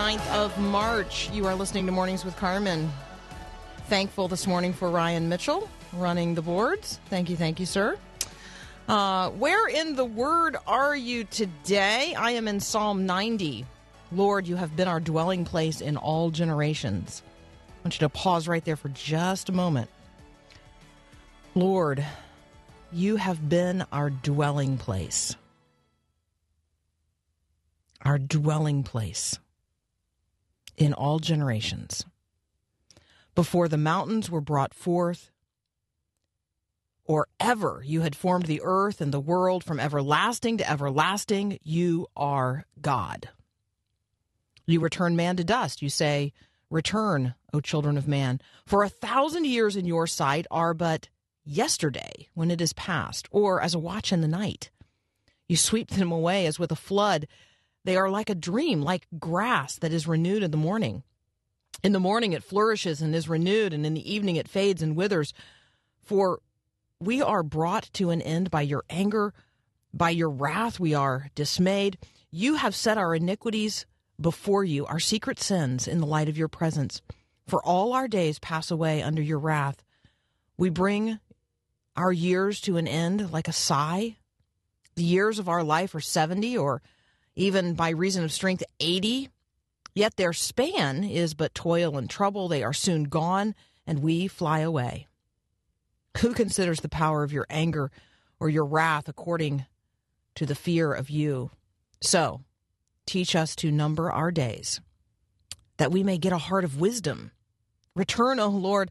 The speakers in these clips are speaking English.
9th of March. You are listening to Mornings with Carmen. Thankful this morning for Ryan Mitchell running the boards. Thank you, thank you, sir. Uh, where in the Word are you today? I am in Psalm 90. Lord, you have been our dwelling place in all generations. I want you to pause right there for just a moment. Lord, you have been our dwelling place our dwelling place in all generations. Before the mountains were brought forth, or ever you had formed the earth and the world from everlasting to everlasting, you are God. You return man to dust. You say, Return, O children of man. For a thousand years in your sight are but yesterday when it is past, or as a watch in the night. You sweep them away as with a flood. They are like a dream, like grass that is renewed in the morning. In the morning it flourishes and is renewed, and in the evening it fades and withers. For we are brought to an end by your anger, by your wrath we are dismayed. You have set our iniquities before you, our secret sins in the light of your presence. For all our days pass away under your wrath. We bring our years to an end like a sigh. The years of our life are 70 or even by reason of strength 80. Yet their span is but toil and trouble. They are soon gone, and we fly away. Who considers the power of your anger or your wrath according to the fear of you? So, teach us to number our days, that we may get a heart of wisdom. Return, O Lord,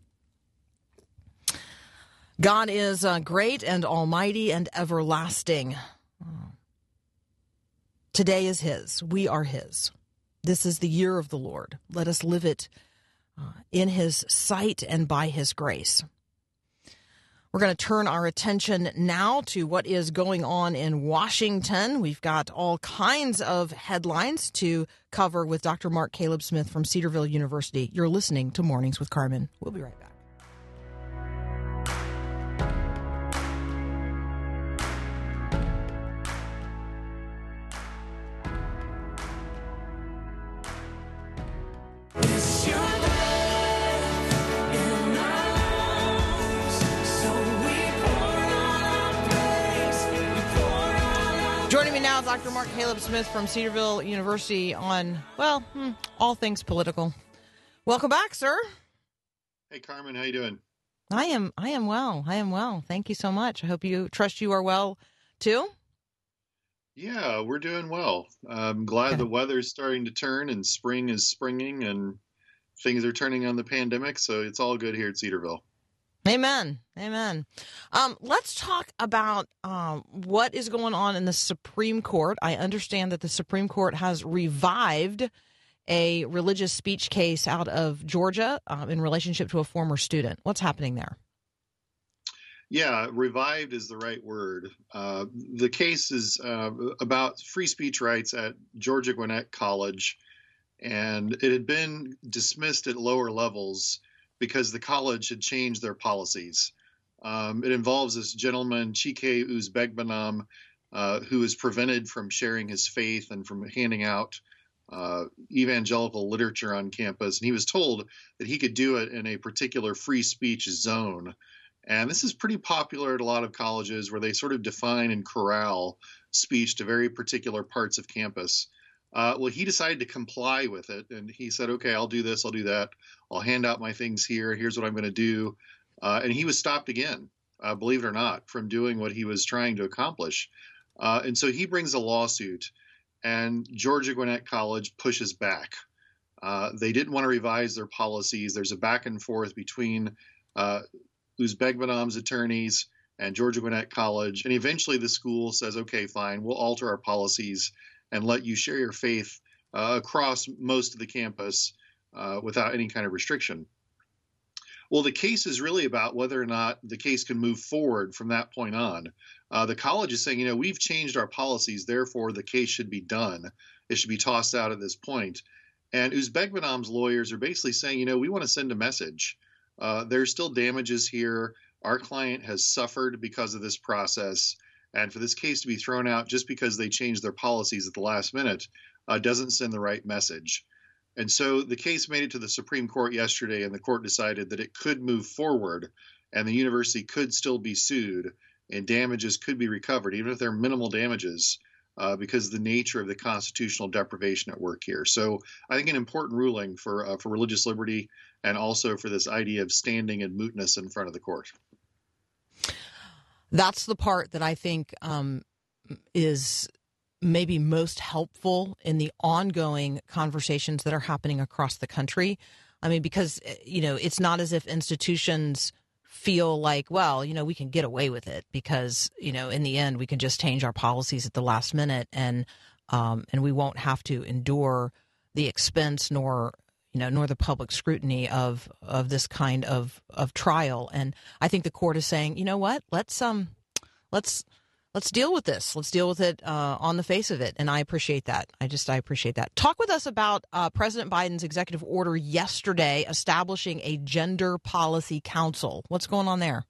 God is uh, great and almighty and everlasting. Today is His. We are His. This is the year of the Lord. Let us live it uh, in His sight and by His grace. We're going to turn our attention now to what is going on in Washington. We've got all kinds of headlines to cover with Dr. Mark Caleb Smith from Cedarville University. You're listening to Mornings with Carmen. We'll be right back. Dr. Mark Caleb Smith from Cedarville University on, well, hmm, all things political. Welcome back, sir. Hey, Carmen, how you doing? I am. I am well. I am well. Thank you so much. I hope you trust you are well too. Yeah, we're doing well. I'm glad okay. the weather's starting to turn and spring is springing and things are turning on the pandemic. So it's all good here at Cedarville. Amen. Amen. Um, let's talk about um, what is going on in the Supreme Court. I understand that the Supreme Court has revived a religious speech case out of Georgia um, in relationship to a former student. What's happening there? Yeah, revived is the right word. Uh, the case is uh, about free speech rights at Georgia Gwinnett College, and it had been dismissed at lower levels because the college had changed their policies. Um, it involves this gentleman, Chike Uzuegbunam, uh, who is prevented from sharing his faith and from handing out uh, evangelical literature on campus, and he was told that he could do it in a particular free speech zone. And this is pretty popular at a lot of colleges where they sort of define and corral speech to very particular parts of campus. Uh, well, he decided to comply with it, and he said, "Okay, I'll do this, I'll do that, I'll hand out my things here. Here's what I'm going to do." Uh, and he was stopped again, uh, believe it or not, from doing what he was trying to accomplish. Uh, and so he brings a lawsuit, and Georgia Gwinnett College pushes back. Uh, they didn't want to revise their policies. There's a back and forth between uh, Uzuegbunam's attorneys and Georgia Gwinnett College, and eventually the school says, "Okay, fine, we'll alter our policies." and let you share your faith uh, across most of the campus uh, without any kind of restriction. Well, the case is really about whether or not the case can move forward from that point on. Uh, the college is saying, you know, we've changed our policies, therefore the case should be done. It should be tossed out at this point. And Uzuegbunam's lawyers are basically saying, you know, we want to send a message. Uh, there's still damages here. Our client has suffered because of this process. And for this case to be thrown out just because they changed their policies at the last minute uh, doesn't send the right message. And so the case made it to the Supreme Court yesterday, and the court decided that it could move forward and the university could still be sued and damages could be recovered, even if they're minimal damages, uh, because of the nature of the constitutional deprivation at work here. So I think an important ruling for, uh, for religious liberty and also for this idea of standing and mootness in front of the court that's the part that I think um, is maybe most helpful in the ongoing conversations that are happening across the country. I mean, because, eh, you know, it's not as if institutions feel like, well, you know, we can get away with it because, you know, in the end, we can just change our policies at the last minute and, um, and we won't have to endure the expense nor you know, nor the public scrutiny of of this kind of of trial. And I think the court is saying, you know what, let's um, let's let's deal with this. Let's deal with it uh, on the face of it. And I appreciate that. I just I appreciate that. Talk with us about uh, President Biden's executive order yesterday establishing a gender policy council. What's going on there?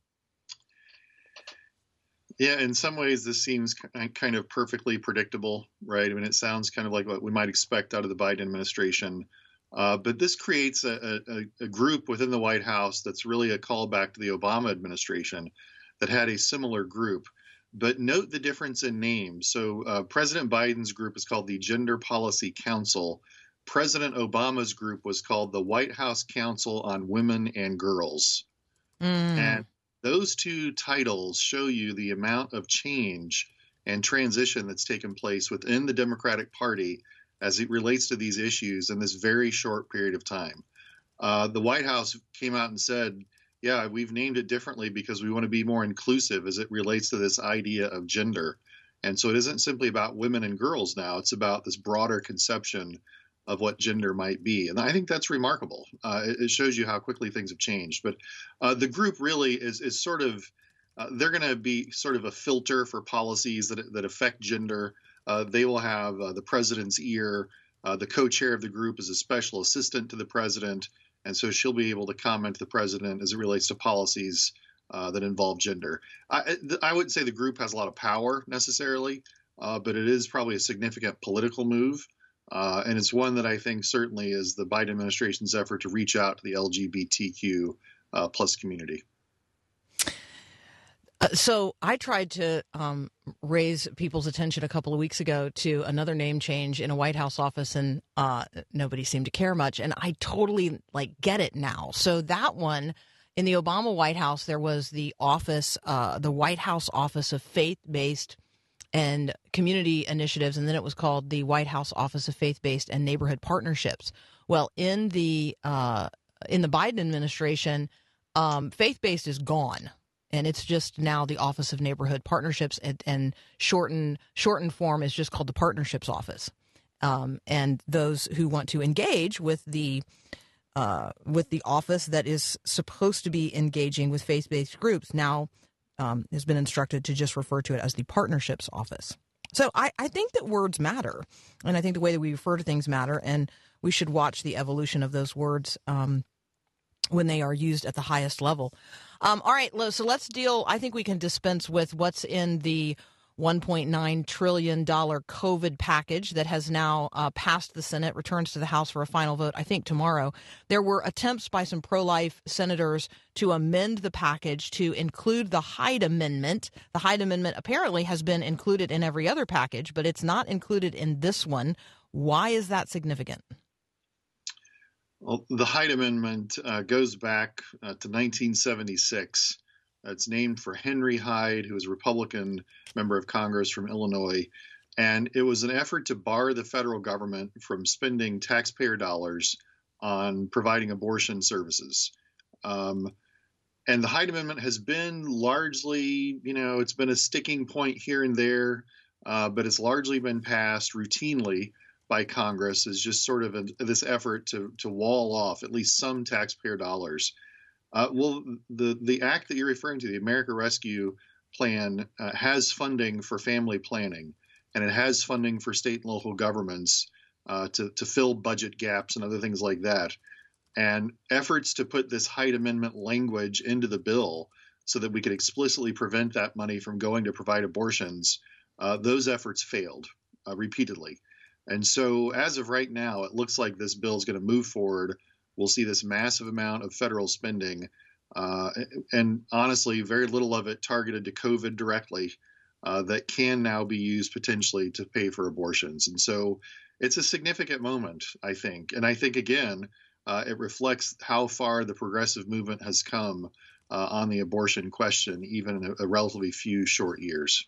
Yeah, in some ways, this seems kind of perfectly predictable, right? I mean, it sounds kind of like what we might expect out of the Biden administration. Uh, but this creates a, a, a, group within the White House that's really a callback to the Obama administration that had a similar group. But note the difference in names. So uh, President Biden's group is called the Gender Policy Council. President Obama's group was called the White House Council on Women and Girls. Mm. And those two titles show you the amount of change and transition that's taken place within the Democratic Party as it relates to these issues in this very short period of time. Uh, the White House came out and said, yeah, we've named it differently because we want to be more inclusive as it relates to this idea of gender. And so it isn't simply about women and girls now, it's about this broader conception of what gender might be. And I think that's remarkable. Uh, it, it, shows you how quickly things have changed. But uh, the group really is, is sort of, uh, they're going to be sort of a filter for policies that, that affect gender. Uh, they will have uh, the president's ear. Uh, the co-chair of the group is a special assistant to the president, and so she'll be able to comment to the president as it relates to policies uh, that involve gender. I, I, wouldn't say the group has a lot of power necessarily, uh, but it is probably a significant political move. Uh, and it's one that I think certainly is the Biden administration's effort to reach out to the LGBTQ plus community. Uh, so I tried to um, raise people's attention a couple of weeks ago to another name change in a White House office, and uh, nobody seemed to care much. And I totally like get it now. So that one in the Obama White House, there was the office, uh, the White House Office of Faith-Based and Community Initiatives, and then it was called the White House Office of Faith-Based and Neighborhood Partnerships. Well, in the uh, in the Biden administration, um, faith-based is gone and it's just now the Office of Neighborhood Partnerships, and, and shortened shortened form is just called the Partnerships Office. Um, and those who want to engage with the uh, with the office that is supposed to be engaging with faith based groups now um, has been instructed to just refer to it as the Partnerships Office. So I, I think that words matter, and I think the way that we refer to things matter, and we should watch the evolution of those words um, when they are used at the highest level. Um, all right, so let's deal. I think we can dispense with what's in the $1.9 trillion COVID package that has now uh, passed the Senate, returns to the House for a final vote, I think tomorrow. There were attempts by some pro life senators to amend the package to include the Hyde Amendment. The Hyde Amendment apparently has been included in every other package, but it's not included in this one. Why is that significant? Well, the Hyde Amendment uh, goes back uh, to 1976. It's named for Henry Hyde, who was a Republican member of Congress from Illinois. And it was an effort to bar the federal government from spending taxpayer dollars on providing abortion services. Um, and the Hyde Amendment has been largely, you know, it's been a sticking point here and there, uh, but it's largely been passed routinely by Congress is just sort of a, this effort to to wall off at least some taxpayer dollars uh, well, the the act that you're referring to, the America Rescue Plan, uh, has funding for family planning, and it has funding for state and local governments uh, to to fill budget gaps and other things like that. And efforts to put this Hyde Amendment language into the bill so that we could explicitly prevent that money from going to provide abortions, uh, those efforts failed uh, repeatedly. And so, as of right now, it looks like this bill is going to move forward we'll see this massive amount of federal spending, uh, and honestly, very little of it targeted to COVID directly. Uh, that can now be used potentially to pay for abortions. And so it's a significant moment, I think. And I think, again, uh, it reflects how far the progressive movement has come uh, on the abortion question, even in a, a, relatively few short years.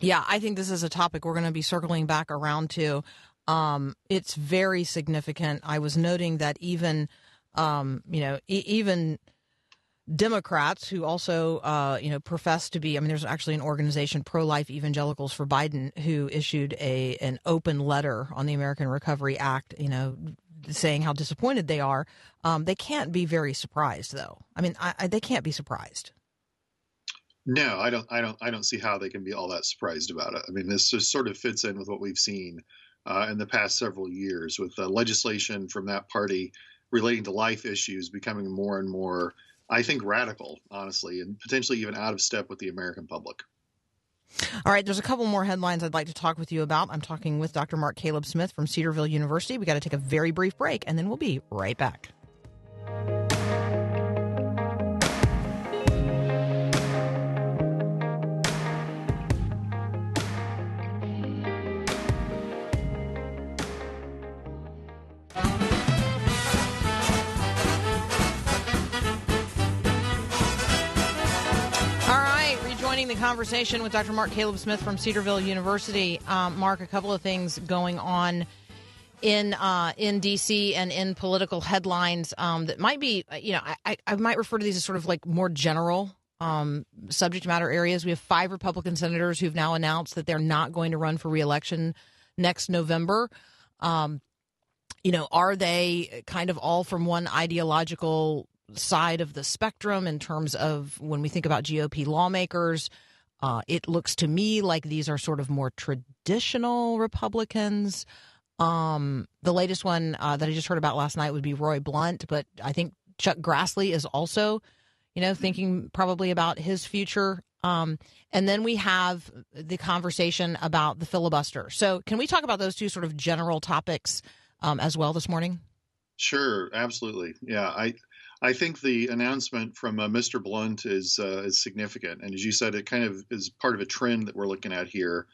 Yeah, I think this is a topic we're going to be circling back around to. Um, it's very significant. I was noting that even, um, you know, e- even Democrats who also, uh, you know, profess to be. I mean, there's actually an organization, Pro Life Evangelicals for Biden, who issued a an open letter on the American Recovery Act. You know, saying how disappointed they are. Um, they can't be very surprised, though. I mean, I, I, they can't be surprised. No, I don't. I don't. I don't see how they can be all that surprised about it. I mean, this just sort of fits in with what we've seen uh, in the past several years, with uh, legislation from that party relating to life issues becoming more and more, I think, radical, honestly, and potentially even out of step with the American public. All right, there's a couple more headlines I'd like to talk with you about. I'm talking with Dr. Mark Caleb Smith from Cedarville University. We got to take a very brief break, and then we'll be right back. Conversation with Dr. Mark Caleb Smith from Cedarville University. Um, Mark, a couple of things going on in uh, in DC and in political headlines um, that might be, uh, you know, I, I might refer to these as sort of like more general um, subject matter areas. We have five Republican senators who've now announced that they're not going to run for reelection next November. Um, you know, are they kind of all from one ideological side of the spectrum in terms of when we think about GOP lawmakers. Uh, it looks to me like these are sort of more traditional Republicans. Um, the latest one uh, that I just heard about last night would be Roy Blunt, but I think Chuck Grassley is also, you know, thinking probably about his future. Um, and then we have the conversation about the filibuster. So, can we talk about those two sort of general topics um, as well this morning? Sure, absolutely. Yeah, I I think the announcement from uh, Mr. Blunt is uh, is significant, and as you said, it kind of is part of a trend that we're looking at here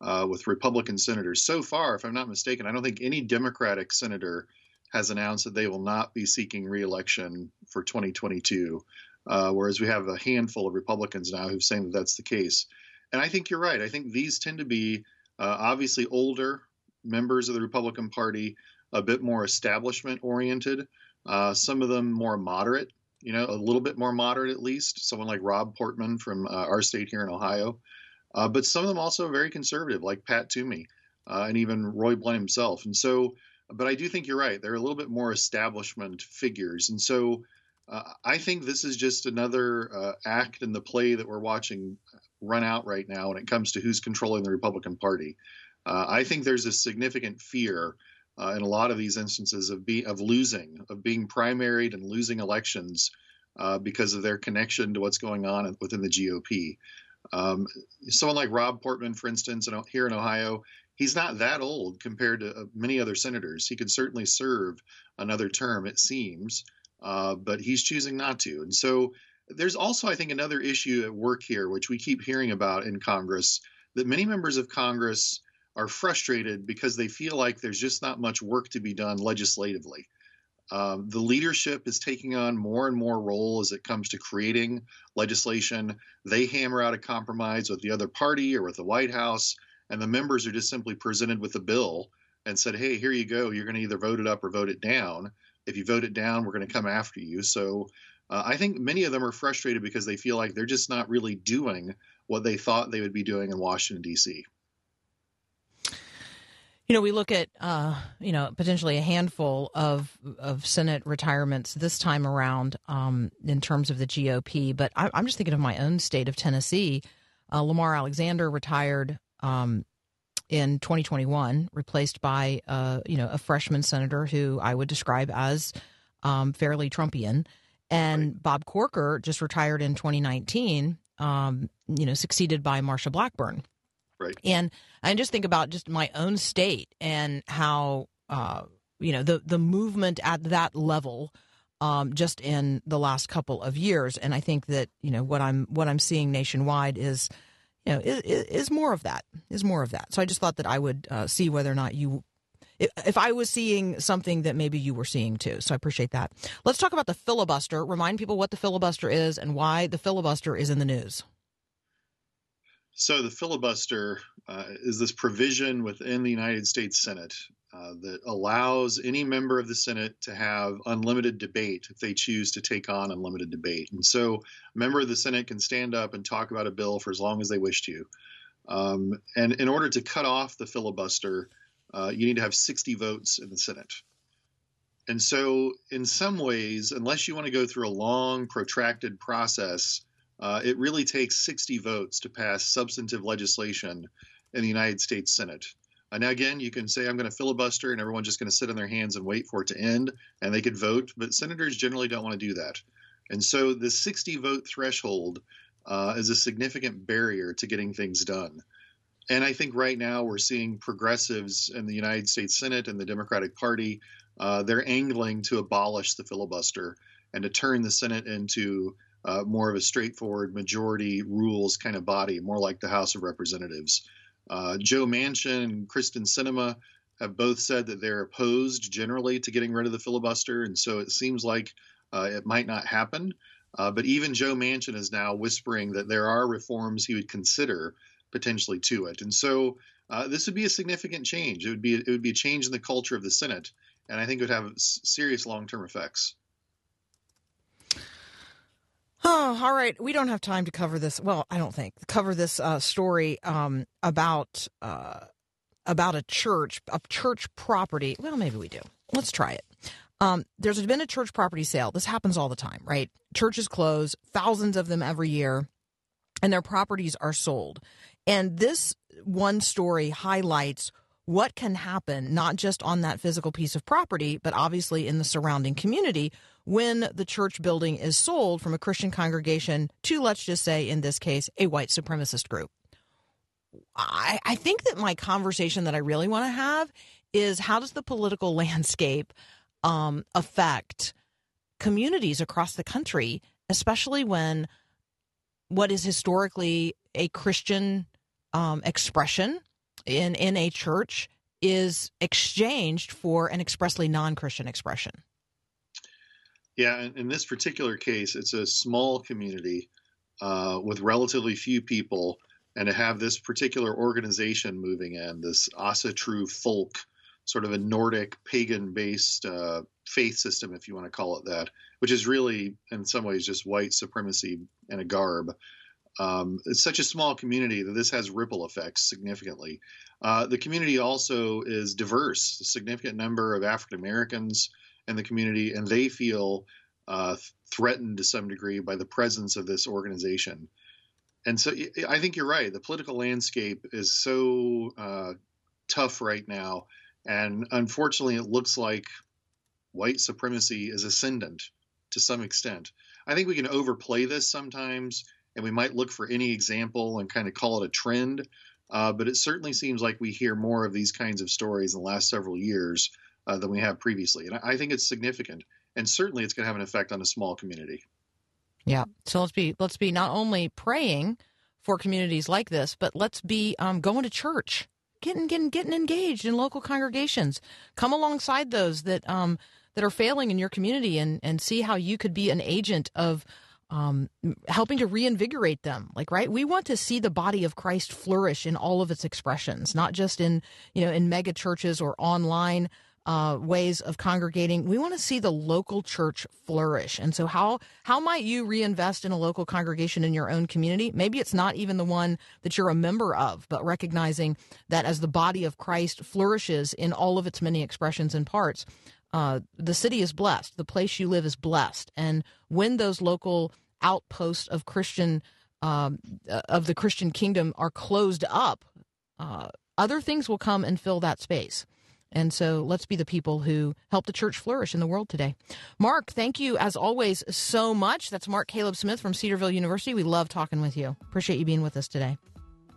uh, with Republican senators. So far, if I'm not mistaken, I don't think any Democratic senator has announced that they will not be seeking reelection for 2022, uh, whereas we have a handful of Republicans now who've saying that that's the case. And I think you're right. I think these tend to be uh, obviously older members of the Republican Party, a bit more establishment oriented. Uh, some of them more moderate, you know, a little bit more moderate at least. Someone like Rob Portman from uh, our state here in Ohio. Uh, but some of them also very conservative, like Pat Toomey uh, and even Roy Blunt himself. And so, but I do think you're right. They're a little bit more establishment figures. And so uh, I think this is just another uh, act in the play that we're watching run out right now when it comes to who's controlling the Republican Party. I think there's a significant fear uh, in a lot of these instances of be of losing, of being primaried and losing elections uh, because of their connection to what's going on within the GOP. Um, someone like Rob Portman, for instance, here in Ohio, he's not that old compared to uh, many other senators. He could certainly serve another term, it seems, uh, but he's choosing not to. And so there's also, I think, another issue at work here, which we keep hearing about in Congress, that many members of Congress are frustrated because they feel like there's just not much work to be done legislatively. Um, the leadership is taking on more and more role as it comes to creating legislation. They hammer out a compromise with the other party or with the White House, and the members are just simply presented with a bill and said, "Hey, here you go. You're going to either vote it up or vote it down. If you vote it down, we're going to come after you." So uh, I think many of them are frustrated because they feel like they're just not really doing what they thought they would be doing in Washington D.C. You know, we look at uh, you know potentially a handful of of Senate retirements this time around um, in terms of the GOP, but I, am just thinking of my own state of Tennessee. Uh, Lamar Alexander retired um, in 2021, replaced by uh, you know a freshman senator who I would describe as um, fairly Trumpian, and right. Bob Corker just retired in 2019. Um, you know, succeeded by Marsha Blackburn. Right. And I just think about just my own state and how uh, you know the the movement at that level um, just in the last couple of years. And I think that you know what I'm what I'm seeing nationwide is you know is, is more of that is more of that. So I just thought that I would uh, see whether or not you. If, if I was seeing something that maybe you were seeing too. So I appreciate that. Let's talk about the filibuster. Remind people what the filibuster is and why the filibuster is in the news. So the filibuster uh, is this provision within the United States Senate uh, that allows any member of the Senate to have unlimited debate if they choose to take on unlimited debate. And so a member of the Senate can stand up and talk about a bill for as long as they wish to. Um, and in order to cut off the filibuster, uh, you need to have 60 votes in the Senate. And so, in some ways, unless you want to go through a long, protracted process, uh, it really takes 60 votes to pass substantive legislation in the United States Senate. Now, again, you can say, I'm going to filibuster, and everyone's just going to sit on their hands and wait for it to end, and they could vote. But senators generally don't want to do that. And so the 60 vote threshold uh, is a significant barrier to getting things done. And I think right now we're seeing progressives in the United States Senate and the Democratic Party, uh, they're angling to abolish the filibuster and to turn the Senate into uh, more of a straightforward majority rules kind of body, more like the House of Representatives. Uh, Joe Manchin and Kyrsten Sinema have both said that they're opposed generally to getting rid of the filibuster, and so it seems like uh, it might not happen. Uh, but even Joe Manchin is now whispering that there are reforms he would consider potentially to it, and so uh, this would be a significant change. It would be it would be a change in the culture of the Senate, and I think it would have serious long term effects. Oh, all right. We don't have time to cover this. Well, I don't think cover this uh, story um, about uh, about a church, a church property. Well, maybe we do. Let's try it. Um, there's been a church property sale. This happens all the time, right? Churches close, thousands of them every year, and their properties are sold. And this one story highlights what can happen not just on that physical piece of property, but obviously in the surrounding community when the church building is sold from a Christian congregation to, let's just say, in this case, a white supremacist group. I, I think that my conversation that I really want to have is how does the political landscape um, affect communities across the country, especially when what is historically a Christian um, expression in in a church is exchanged for an expressly non-Christian expression. Yeah, in, in this particular case, it's a small community uh, with relatively few people, and to have this particular organization moving in, this Asatru folk, sort of a Nordic pagan-based uh, faith system, if you want to call it that, which is really in some ways just white supremacy in a garb. Um, it's such a small community that this has ripple effects significantly. Uh, the community also is diverse, a significant number of African Americans in the community, and they feel uh, threatened to some degree by the presence of this organization. And so I think you're right. The political landscape is so uh, tough right now. And unfortunately, it looks like white supremacy is ascendant to some extent. I think we can overplay this sometimes and we might look for any example and kind of call it a trend. Uh, but it certainly seems like we hear more of these kinds of stories in the last several years uh, than we have previously. And I think it's significant. And certainly it's going to have an effect on a small community. Yeah. So let's be let's be not only praying for communities like this, but let's be um, going to church, getting getting getting engaged in local congregations. Come alongside those that um, that are failing in your community, and and see how you could be an agent of um, helping to reinvigorate them. Like, right? We want to see the body of Christ flourish in all of its expressions, not just in, you know, in mega churches or online uh, ways of congregating. We want to see the local church flourish. And so, how how might you reinvest in a local congregation in your own community? Maybe it's not even the one that you're a member of, but recognizing that as the body of Christ flourishes in all of its many expressions and parts, uh, the city is blessed. The place you live is blessed. And when those local outposts of Christian um, of the Christian kingdom are closed up, uh, other things will come and fill that space. And so let's be the people who help the church flourish in the world today. Mark, thank you as always so much. That's Mark Caleb Smith from Cedarville University. We love talking with you. Appreciate you being with us today.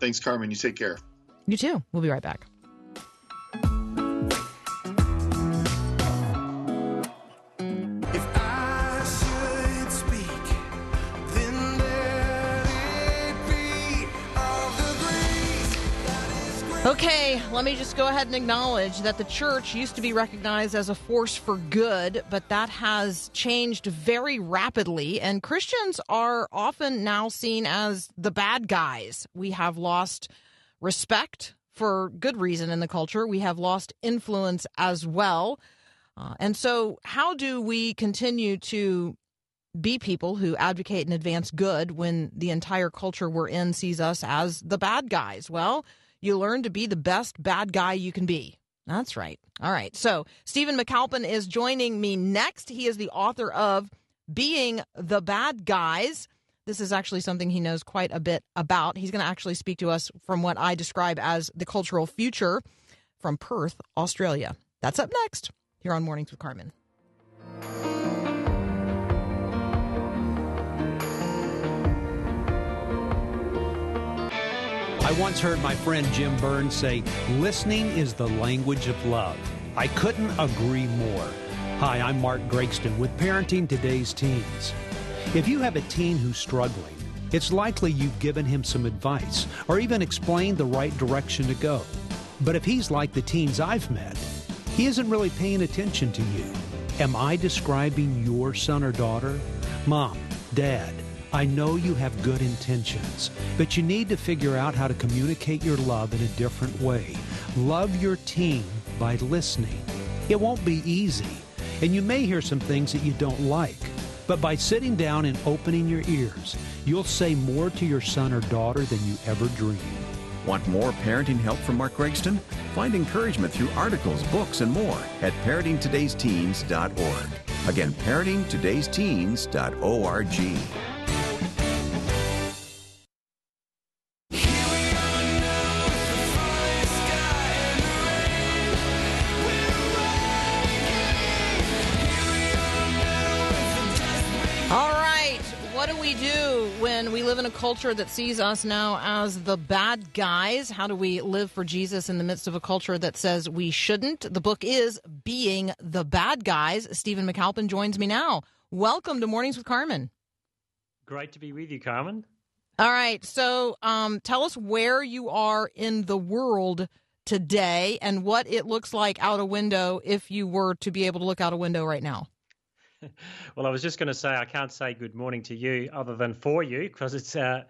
Thanks, Carmen. You take care. You too. We'll be right back. Okay, let me just go ahead and acknowledge that the church used to be recognized as a force for good, but that has changed very rapidly, and Christians are often now seen as the bad guys. We have lost respect for good reason in the culture, we have lost influence as well. Uh, and so, how do we continue to be people who advocate and advance good when the entire culture we're in sees us as the bad guys? Well, you learn to be the best bad guy you can be. That's right. All right. So, Stephen McAlpine is joining me next. He is the author of Being the Bad Guys. This is actually something he knows quite a bit about. He's going to actually speak to us from what I describe as the cultural future from Perth, Australia. That's up next here on Mornings with Carmen. I once heard my friend Jim Burns say, listening is the language of love. I couldn't agree more. Hi, I'm Mark Gregston with Parenting Today's Teens. If you have a teen who's struggling, it's likely you've given him some advice or even explained the right direction to go. But if he's like the teens I've met, he isn't really paying attention to you. Am I describing your son or daughter? Mom, Dad, I know you have good intentions, but you need to figure out how to communicate your love in a different way. Love your team by listening. It won't be easy, and you may hear some things that you don't like. But by sitting down and opening your ears, you'll say more to your son or daughter than you ever dreamed. Want more parenting help from Mark Gregston? Find encouragement through articles, books, and more at parentingtodaysteens.org. Again, parentingtodaysteens.org. culture that sees us now as the bad guys. How do we live for Jesus in the midst of a culture that says we shouldn't? The book is Being the Bad Guys. Stephen McAlpine joins me now. Welcome to Mornings with Carmen. Great to be with you, Carmen. All right. So um, tell us where you are in the world today and what it looks like out a window if you were to be able to look out a window right now. well, I was just going to say I can't say good morning to you other than for you because it's uh,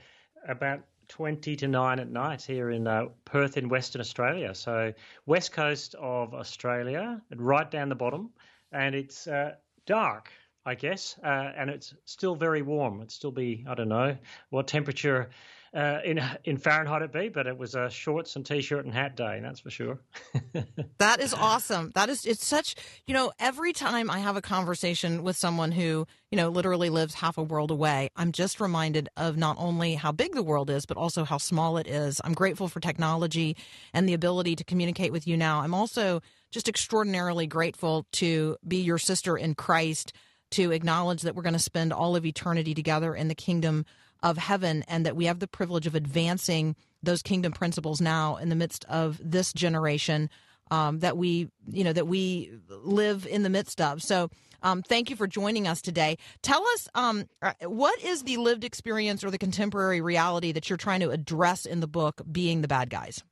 about 20 to 9 at night here in uh, Perth in Western Australia. So, west coast of Australia, right down the bottom, and it's uh, dark. I guess, uh, and it's still very warm. It'd still be, I don't know, what temperature uh, in in Fahrenheit it be, but it was a shorts and t-shirt and hat day, that's for sure. that is awesome. That is it's such you know every time I have a conversation with someone who you know literally lives half a world away, I'm just reminded of not only how big the world is, but also how small it is. I'm grateful for technology and the ability to communicate with you now. I'm also just extraordinarily grateful to be your sister in Christ to acknowledge that we're going to spend all of eternity together in the kingdom of heaven and that we have the privilege of advancing those kingdom principles now in the midst of this generation um, that we you know that we live in the midst of. So um, thank you for joining us today. Tell us um, uh, what is the lived experience or the contemporary reality that you're trying to address in the book being the bad guys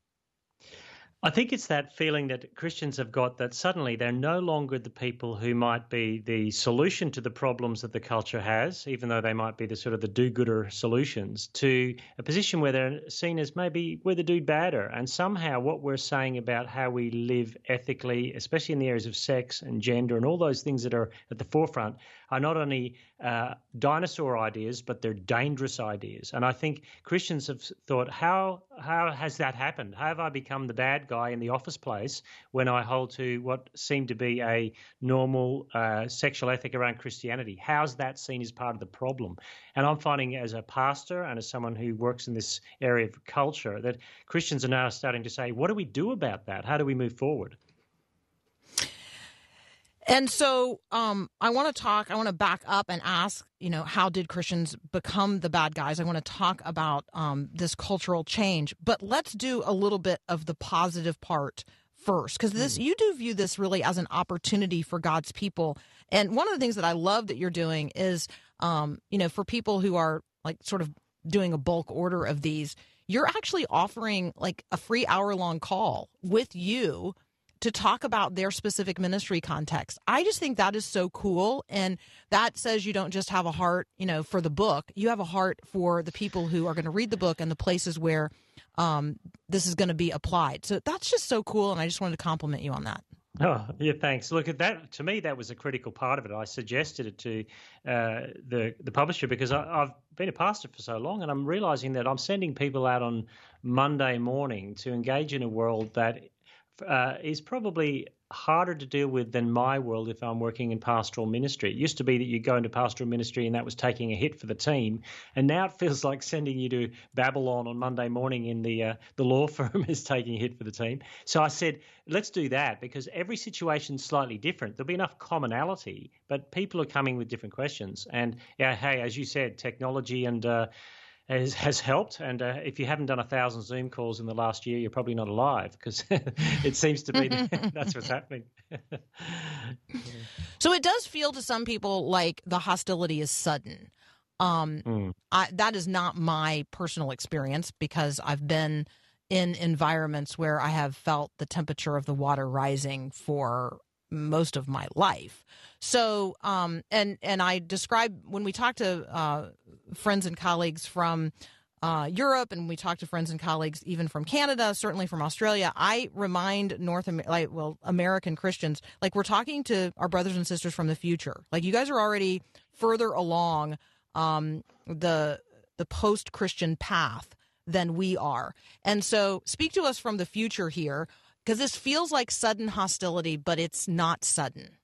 I think it's that feeling that Christians have got that suddenly they're no longer the people who might be the solution to the problems that the culture has, even though they might be the sort of the do-gooder solutions, to a position where they're seen as maybe we're the do badder. And somehow what we're saying about how we live ethically, especially in the areas of sex and gender and all those things that are at the forefront, are not only uh, dinosaur ideas, but they're dangerous ideas. And I think Christians have thought, how how has that happened? How have I become the bad guy in the office place when I hold to what seemed to be a normal uh, sexual ethic around Christianity? How's that seen as part of the problem? And I'm finding, as a pastor and as someone who works in this area of culture, that Christians are now starting to say, what do we do about that? How do we move forward? And so um, I want to talk, I want to back up and ask, you know, how did Christians become the bad guys? I want to talk about um, this cultural change, but let's do a little bit of the positive part first, because this, mm. you do view this really as an opportunity for God's people. And one of the things that I love that you're doing is, um, you know, for people who are like sort of doing a bulk order of these, you're actually offering like a free hour long call with you to talk about their specific ministry context. I just think that is so cool. And that says you don't just have a heart, you know, for the book, you have a heart for the people who are going to read the book and the places where um, this is going to be applied. So that's just so cool. And I just wanted to compliment you on that. Oh yeah, thanks. Look at that. To me, that was a critical part of it. I suggested it to uh, the the publisher because I, have been a pastor for so long, and I'm realizing that I'm sending people out on Monday morning to engage in a world that uh, is probably harder to deal with than my world if I'm working in pastoral ministry. It used to be that you go into pastoral ministry and that was taking a hit for the team, and now it feels like sending you to Babylon on Monday morning in the uh, the law firm is taking a hit for the team. So I said, let's do that because every situation is slightly different. There'll be enough commonality, but people are coming with different questions. And yeah, hey, as you said, technology and uh, has, has helped. And uh, if you haven't done a thousand Zoom calls in the last year, you're probably not alive because it seems to be that's what's happening. so it does feel to some people like the hostility is sudden. Um, mm. I, that is not my personal experience because I've been in environments where I have felt the temperature of the water rising for most of my life. So, um, and and I describe when we talk to uh, friends and colleagues from uh, Europe, and we talk to friends and colleagues even from Canada, certainly from Australia. I remind North, like, well, American Christians, like we're talking to our brothers and sisters from the future. Like you guys are already further along um, the the post Christian path than we are, and so speak to us from the future here because this feels like sudden hostility, but it's not sudden.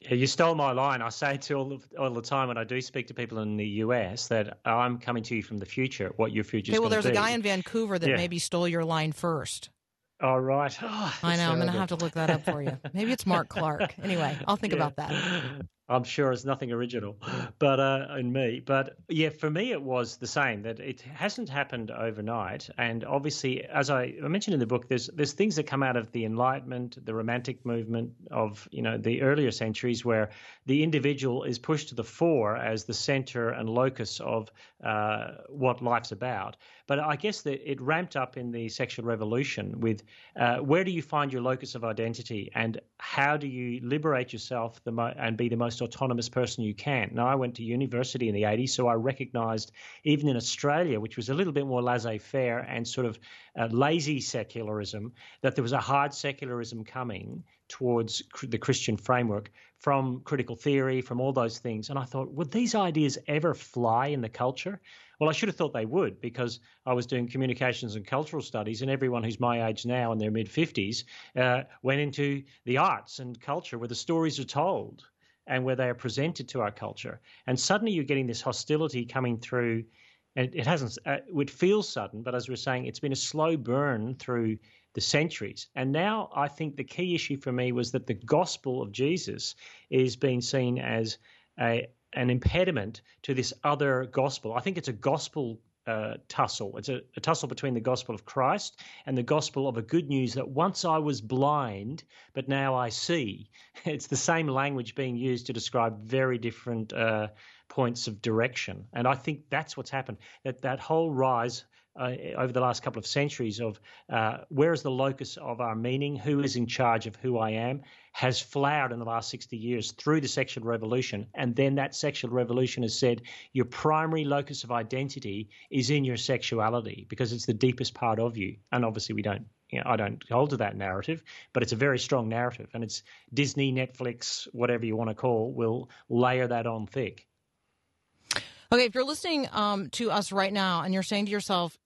Yeah, you stole my line. I say to all, all the time when I do speak to people in the US that I'm coming to you from the future, what your future is Okay, well, there's be. a guy in Vancouver that yeah. maybe stole your line first. All oh, right. Oh, I know. I'm going to have to look that up for you. Maybe it's Mark Clark. Anyway, I'll think yeah. about that. I'm sure it's nothing original, but uh, in me. But yeah, for me, it was the same. That it hasn't happened overnight, and obviously, as I mentioned in the book, there's there's things that come out of the Enlightenment, the Romantic movement of you know the earlier centuries, where the individual is pushed to the fore as the center and locus of uh, what life's about. But I guess that it ramped up in the sexual revolution with uh, where do you find your locus of identity, and how do you liberate yourself mo- and be the most most autonomous person you can. Now, I went to university in the 80s, so I recognized even in Australia, which was a little bit more laissez faire and sort of uh, lazy secularism, that there was a hard secularism coming towards cr- the Christian framework from critical theory, from all those things. And I thought, would these ideas ever fly in the culture? Well, I should have thought they would because I was doing communications and cultural studies, and everyone who's my age now in their mid 50s uh, went into the arts and culture where the stories are told and where they are presented to our culture. And suddenly you're getting this hostility coming through. And it hasn't, uh, it feels sudden, but as we are saying, it's been a slow burn through the centuries. And now I think the key issue for me was that the gospel of Jesus is being seen as a, an impediment to this other gospel. I think it's a gospel tussle. It's a, a, tussle between the gospel of Christ and the gospel of a good news that once I was blind, but now I see. It's the same language being used to describe very different uh, points of direction. And I think that's what's happened. That that whole rise uh, over the last couple of centuries of uh, where is the locus of our meaning, who is in charge of who I am, has flowered in the last 60 years through the sexual revolution. And then that sexual revolution has said your primary locus of identity is in your sexuality because it's the deepest part of you. And obviously, we don't. You know, I don't hold to that narrative, but it's a very strong narrative, and it's Disney, Netflix, whatever you want to call, will layer that on thick. Okay, if you're listening um, to us right now and you're saying to yourself,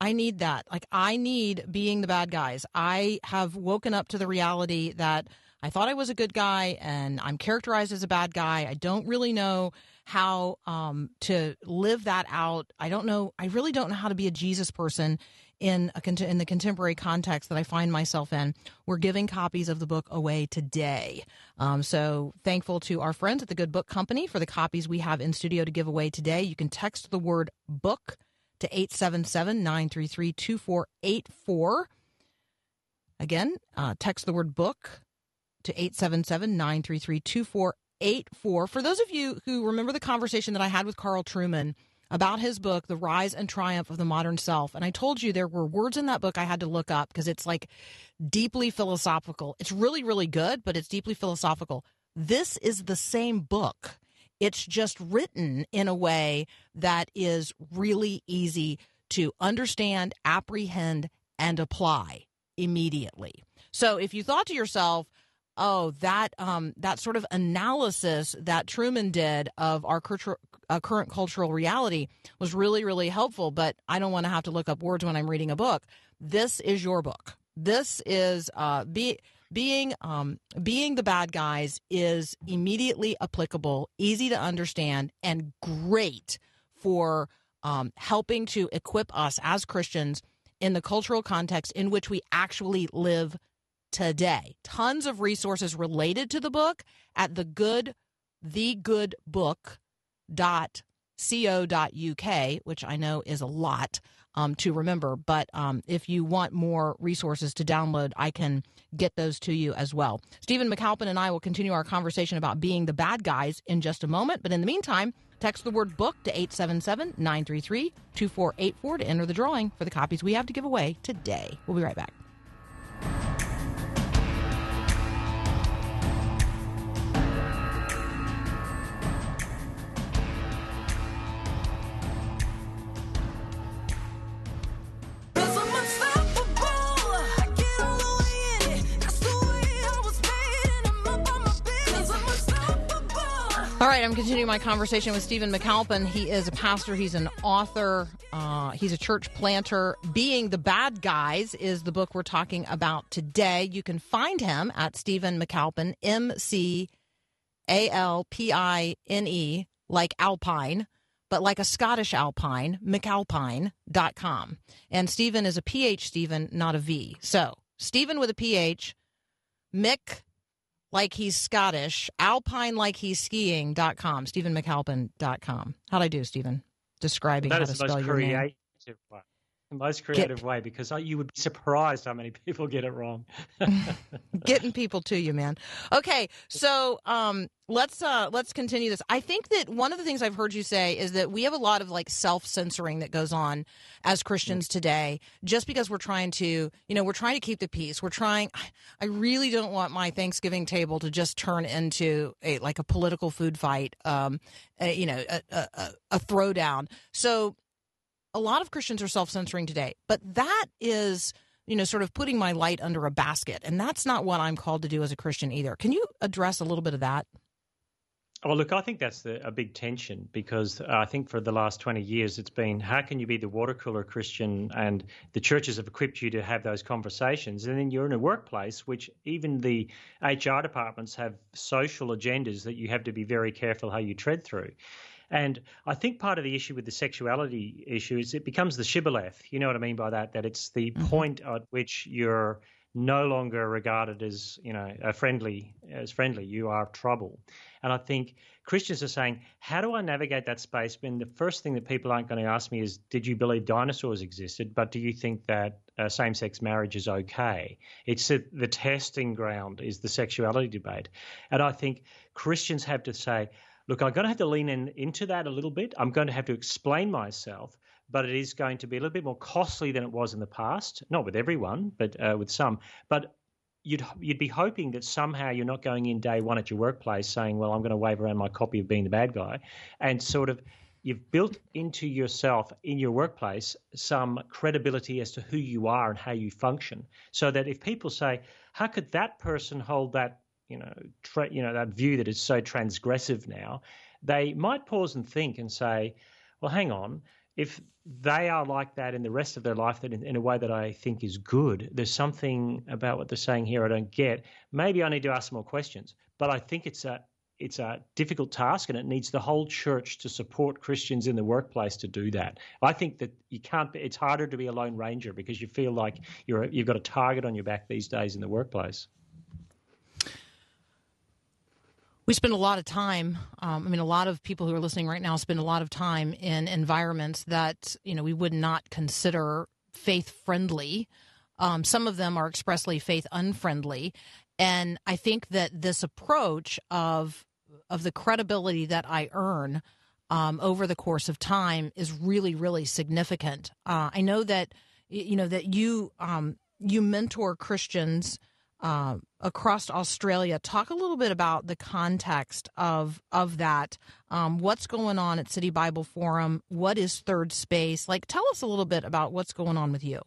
I need that. Like, I need being the bad guys. I have woken up to the reality that I thought I was a good guy and I'm characterized as a bad guy. I don't really know how um, to live that out. I don't know. I really don't know how to be a Jesus person in a, in the contemporary context that I find myself in. We're giving copies of the book away today. Um, so thankful to our friends at the Good Book Company for the copies we have in studio to give away today. You can text the word book to 877 933 2484. Again, uh, text the word book to 877 933 2484. For those of you who remember the conversation that I had with Carl Trueman about his book, The Rise and Triumph of the Modern Self. And I told you there were words in that book I had to look up because it's like deeply philosophical. It's really, really good, but it's deeply philosophical. This is the same book. It's just written in a way that is really easy to understand, apprehend, and apply immediately. So if you thought to yourself, oh, that um, that sort of analysis that Trueman did of our uh, current cultural reality was really, really helpful. But I don't want to have to look up words when I'm reading a book. This is your book. This is uh, be, being um, being the bad guys is immediately applicable, easy to understand, and great for um, helping to equip us as Christians in the cultural context in which we actually live today. Tons of resources related to the book at the good thegoodbook.co.uk, which I know is a lot um, to remember. But um, if you want more resources to download, I can get those to you as well. Stephen McAlpine and I will continue our conversation about being the bad guys in just a moment. But in the meantime, text the word book to 877 933 2484 to enter the drawing for the copies we have to give away today. We'll be right back. All right, I'm continuing my conversation with Stephen McAlpine. He is a pastor, he's an author, uh, he's a church planter. Being the Bad Guys is the book we're talking about today. You can find him at Stephen McAlpine, M C A L P I N E, like Alpine, but like a Scottish Alpine, McAlpine.com. And Stephen is a PH Stephen, not a V. So, Stephen with a PH, Mick like he's Scottish, alpine like he's skiing.com, StephenMcAlpine.com. How'd I do, Stephen? Describing that how to spell your name. One most creative get, way because you would be surprised how many people get it wrong. Getting people to you, man. Okay, so um, let's uh, let's continue this. I think that one of the things I've heard you say is that we have a lot of like self censoring that goes on as Christians today, just because we're trying to, you know, we're trying to keep the peace. We're trying. I really don't want my Thanksgiving table to just turn into a like a political food fight, um, a, you know, a, a, a throwdown. So a lot of Christians are self censoring today, but that is, you know, sort of putting my light under a basket. And that's not what I'm called to do as a Christian either. Can you address a little bit of that? Well, look, I think that's the, a big tension because uh, I think for the last 20 years it's been how can you be the water cooler Christian and the churches have equipped you to have those conversations. And then you're in a workplace, which even the HR departments have social agendas that you have to be very careful how you tread through. And I think part of the issue with the sexuality issue is it becomes the shibboleth. You know what I mean by that? That it's the mm-hmm. point at which you're no longer regarded as you know a friendly as friendly. You are trouble, and I think Christians are saying, how do I navigate that space when the first thing that people aren't going to ask me is, did you believe dinosaurs existed? But do you think that uh, same-sex marriage is okay? It's a, the testing ground is the sexuality debate, and I think Christians have to say. Look, I'm going to have to lean in, into that a little bit. I'm going to have to explain myself, but it is going to be a little bit more costly than it was in the past. Not with everyone, but uh, with some. But you'd you'd be hoping that somehow you're not going in day one at your workplace saying, "Well, I'm going to wave around my copy of being the bad guy," and sort of you've built into yourself in your workplace some credibility as to who you are and how you function, so that if people say, "How could that person hold that?" You know, tra- you know that view that is so transgressive now. They might pause and think and say, "Well, hang on if they are like that in the rest of their life that in, in, a way that I think is good, there's something about what they're saying here I don't get. Maybe I need to ask more questions. But I think it's a it's a difficult task and it needs the whole church to support Christians in the workplace to do that. I think that you can't it's harder to be a lone ranger because you feel like you're you've got a target on your back these days in the workplace. We spend a lot of time um, i mean a lot of people who are listening right now spend a lot of time in environments that you know we would not consider faith friendly um, some of them are expressly faith unfriendly and i think that this approach of of the credibility that i earn um, over the course of time is really really significant. Uh, i know that you know that you um, you mentor christians uh, across Australia. Talk a little bit about the context of of that. Um, what's going on at City Bible Forum? What is Third Space? Like, tell us a little bit about what's going on with you.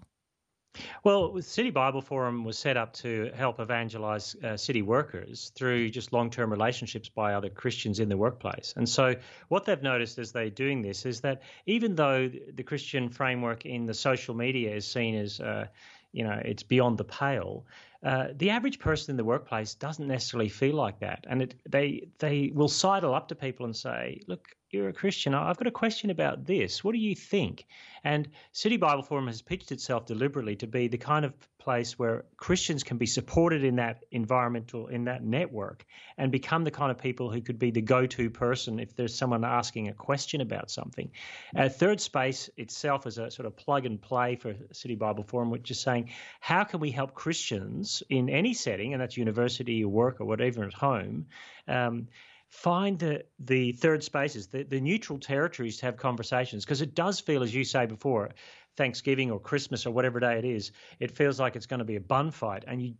Well, City Bible Forum was set up to help evangelize uh, city workers through just long term relationships by other Christians in the workplace. And so, what they've noticed as they're doing this is that even though the Christian framework in the social media is seen as, uh, you know, it's beyond the pale, uh, the average person in the workplace doesn't necessarily feel like that, and it, they they will sidle up to people and say, "Look, you're a Christian. I've got a question about this. What do you think?" And City Bible Forum has pitched itself deliberately to be the kind of place where Christians can be supported in that environmental in that network and become the kind of people who could be the go-to person if there's someone asking a question about something. Uh, Third Space itself is a sort of plug and play for City Bible Forum, which is saying, how can we help Christians in any setting, and that's university or work or whatever at home, um, find the the third spaces, the, the neutral territories to have conversations because it does feel, as you say before, Thanksgiving or Christmas or whatever day it is, it feels like it's going to be a bun fight, and you,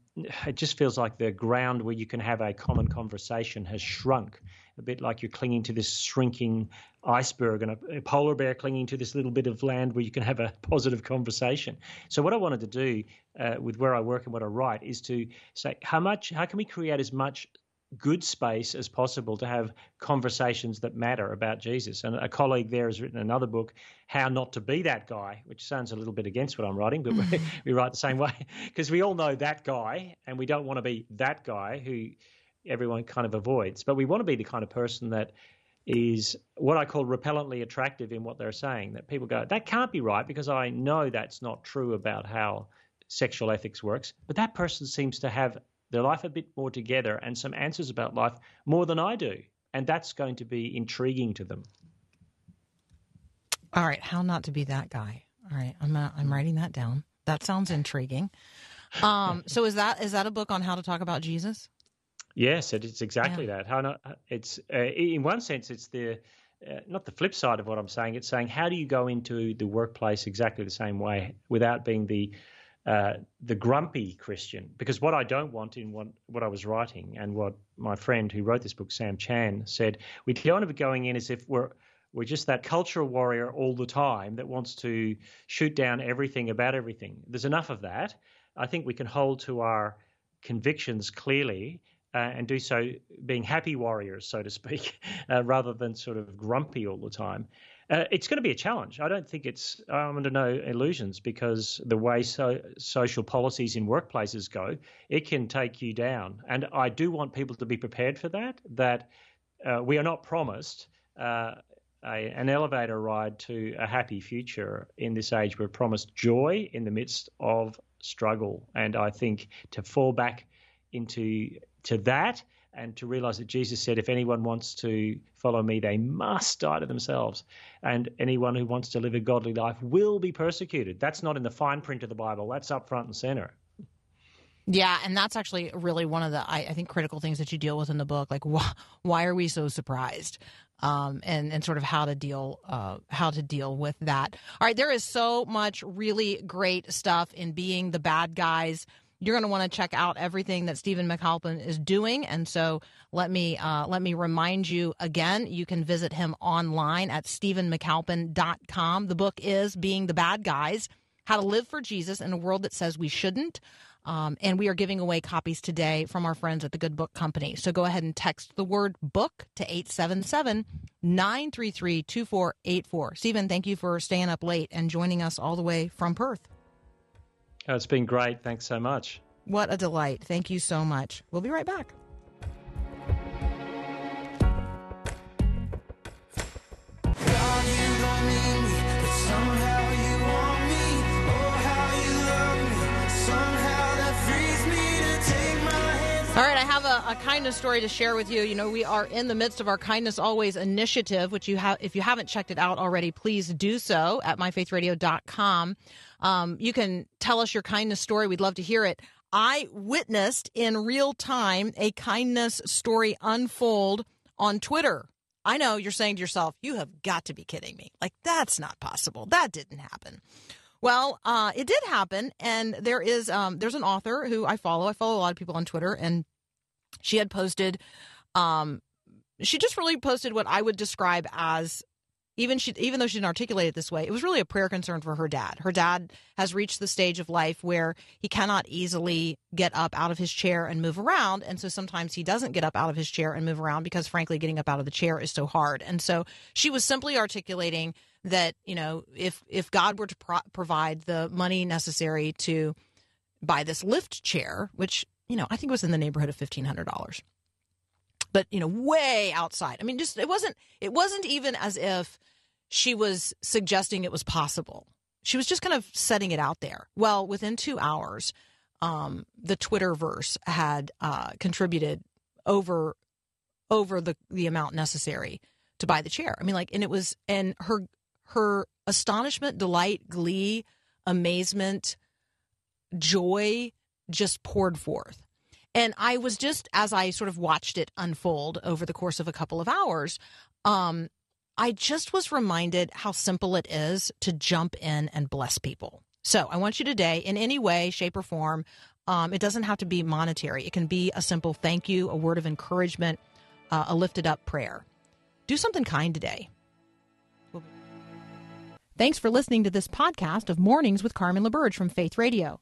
it just feels like the ground where you can have a common conversation has shrunk. A bit like you're clinging to this shrinking iceberg and a, a polar bear clinging to this little bit of land where you can have a positive conversation. So what I wanted to do uh, with where I work and what I write is to say how much, how can we create as much good space as possible to have conversations that matter about Jesus. And a colleague there has written another book, How Not to Be That Guy, which sounds a little bit against what I'm writing, but we, we write the same way because we all know that guy and we don't want to be that guy who everyone kind of avoids. But we want to be the kind of person that is what I call repellently attractive in what they're saying. That people go, that can't be right because I know that's not true about how sexual ethics works. But that person seems to have their life a bit more together and some answers about life more than I do. And that's going to be intriguing to them. All right, how not to be that guy. All right, I'm uh, I'm writing that down. That sounds intriguing. Um, so is that is that a book on how to talk about Jesus? Yes, it's exactly yeah. that. How not? It's uh, in one sense, it's the uh, not the flip side of what I'm saying. It's saying how do you go into the workplace exactly the same way without being the uh, the grumpy Christian. Because what I don't want in what, what I was writing and what my friend who wrote this book, Sam Chan, said, we don't want to be going in as if we're we're just that cultural warrior all the time that wants to shoot down everything about everything. There's enough of that. I think we can hold to our convictions clearly uh, and do so being happy warriors, so to speak, uh, rather than sort of grumpy all the time. Uh, it's going to be a challenge. I don't think it's I'm under no illusions because the way so, social policies in workplaces go, it can take you down. And I do want people to be prepared for that. That uh, we are not promised uh, a, an elevator ride to a happy future in this age. We're promised joy in the midst of struggle. And I think to fall back into to that and to realize that Jesus said, if anyone wants to follow me, they must die to themselves. And anyone who wants to live a godly life will be persecuted. That's not in the fine print of the Bible, that's up front and center. Yeah, and that's actually really one of the I, I, think critical things that you deal with in the book. Like, wh- why are we so surprised? Um, and and sort of how to deal uh, how to deal with that. All right, there is so much really great stuff in being the bad guys you're going to want to check out everything that Stephen McAlpine is doing. And so let me uh, let me remind you again, you can visit him online at stephenmcalpine.com. The book is Being the Bad Guys, How to Live for Jesus in a World That Says We Shouldn't. Um, and we are giving away copies today from our friends at the Good Book Company. So go ahead and text the word book to 877 933 2484. Stephen, thank you for staying up late and joining us all the way from Perth. Oh, it's been great. Thanks so much. What a delight. Thank you so much. We'll be right back. All right, I have a, a, kindness story to share with you. You know, we are in the midst of our Kindness Always initiative, which you have, if you haven't checked it out already, please do so at myfaithradio.com. Um, you can tell us your kindness story. We'd love to hear it. I witnessed in real time a kindness story unfold on Twitter. I know you're saying to yourself, you have got to be kidding me. Like, that's not possible. That didn't happen. Well, uh, it did happen, and there is um, there's an author who I follow. I follow a lot of people on Twitter, and she had posted, um, she just really posted what I would describe as even she even though she didn't articulate it this way, it was really a prayer concern for her dad. Her dad has reached the stage of life where he cannot easily get up out of his chair and move around, and so sometimes he doesn't get up out of his chair and move around because frankly getting up out of the chair is so hard. And so she was simply articulating that, you know, if if God were to pro- provide the money necessary to buy this lift chair, which, you know, I think was in the neighborhood of $1500 but you know way outside. I mean just it wasn't it wasn't even as if she was suggesting it was possible. She was just kind of setting it out there. Well within two hours um, the twitterverse had uh, contributed over over the the amount necessary to buy the chair. I mean like and it was and her her astonishment delight glee amazement joy just poured forth and I was just, as I sort of watched it unfold over the course of a couple of hours, um, I just was reminded how simple it is to jump in and bless people. So I want you today, in any way, shape, or form, um, it doesn't have to be monetary. It can be a simple thank you, a word of encouragement, uh, a lifted up prayer. Do something kind today. Thanks for listening to this podcast of Mornings with Carmen LaBerge from Faith Radio.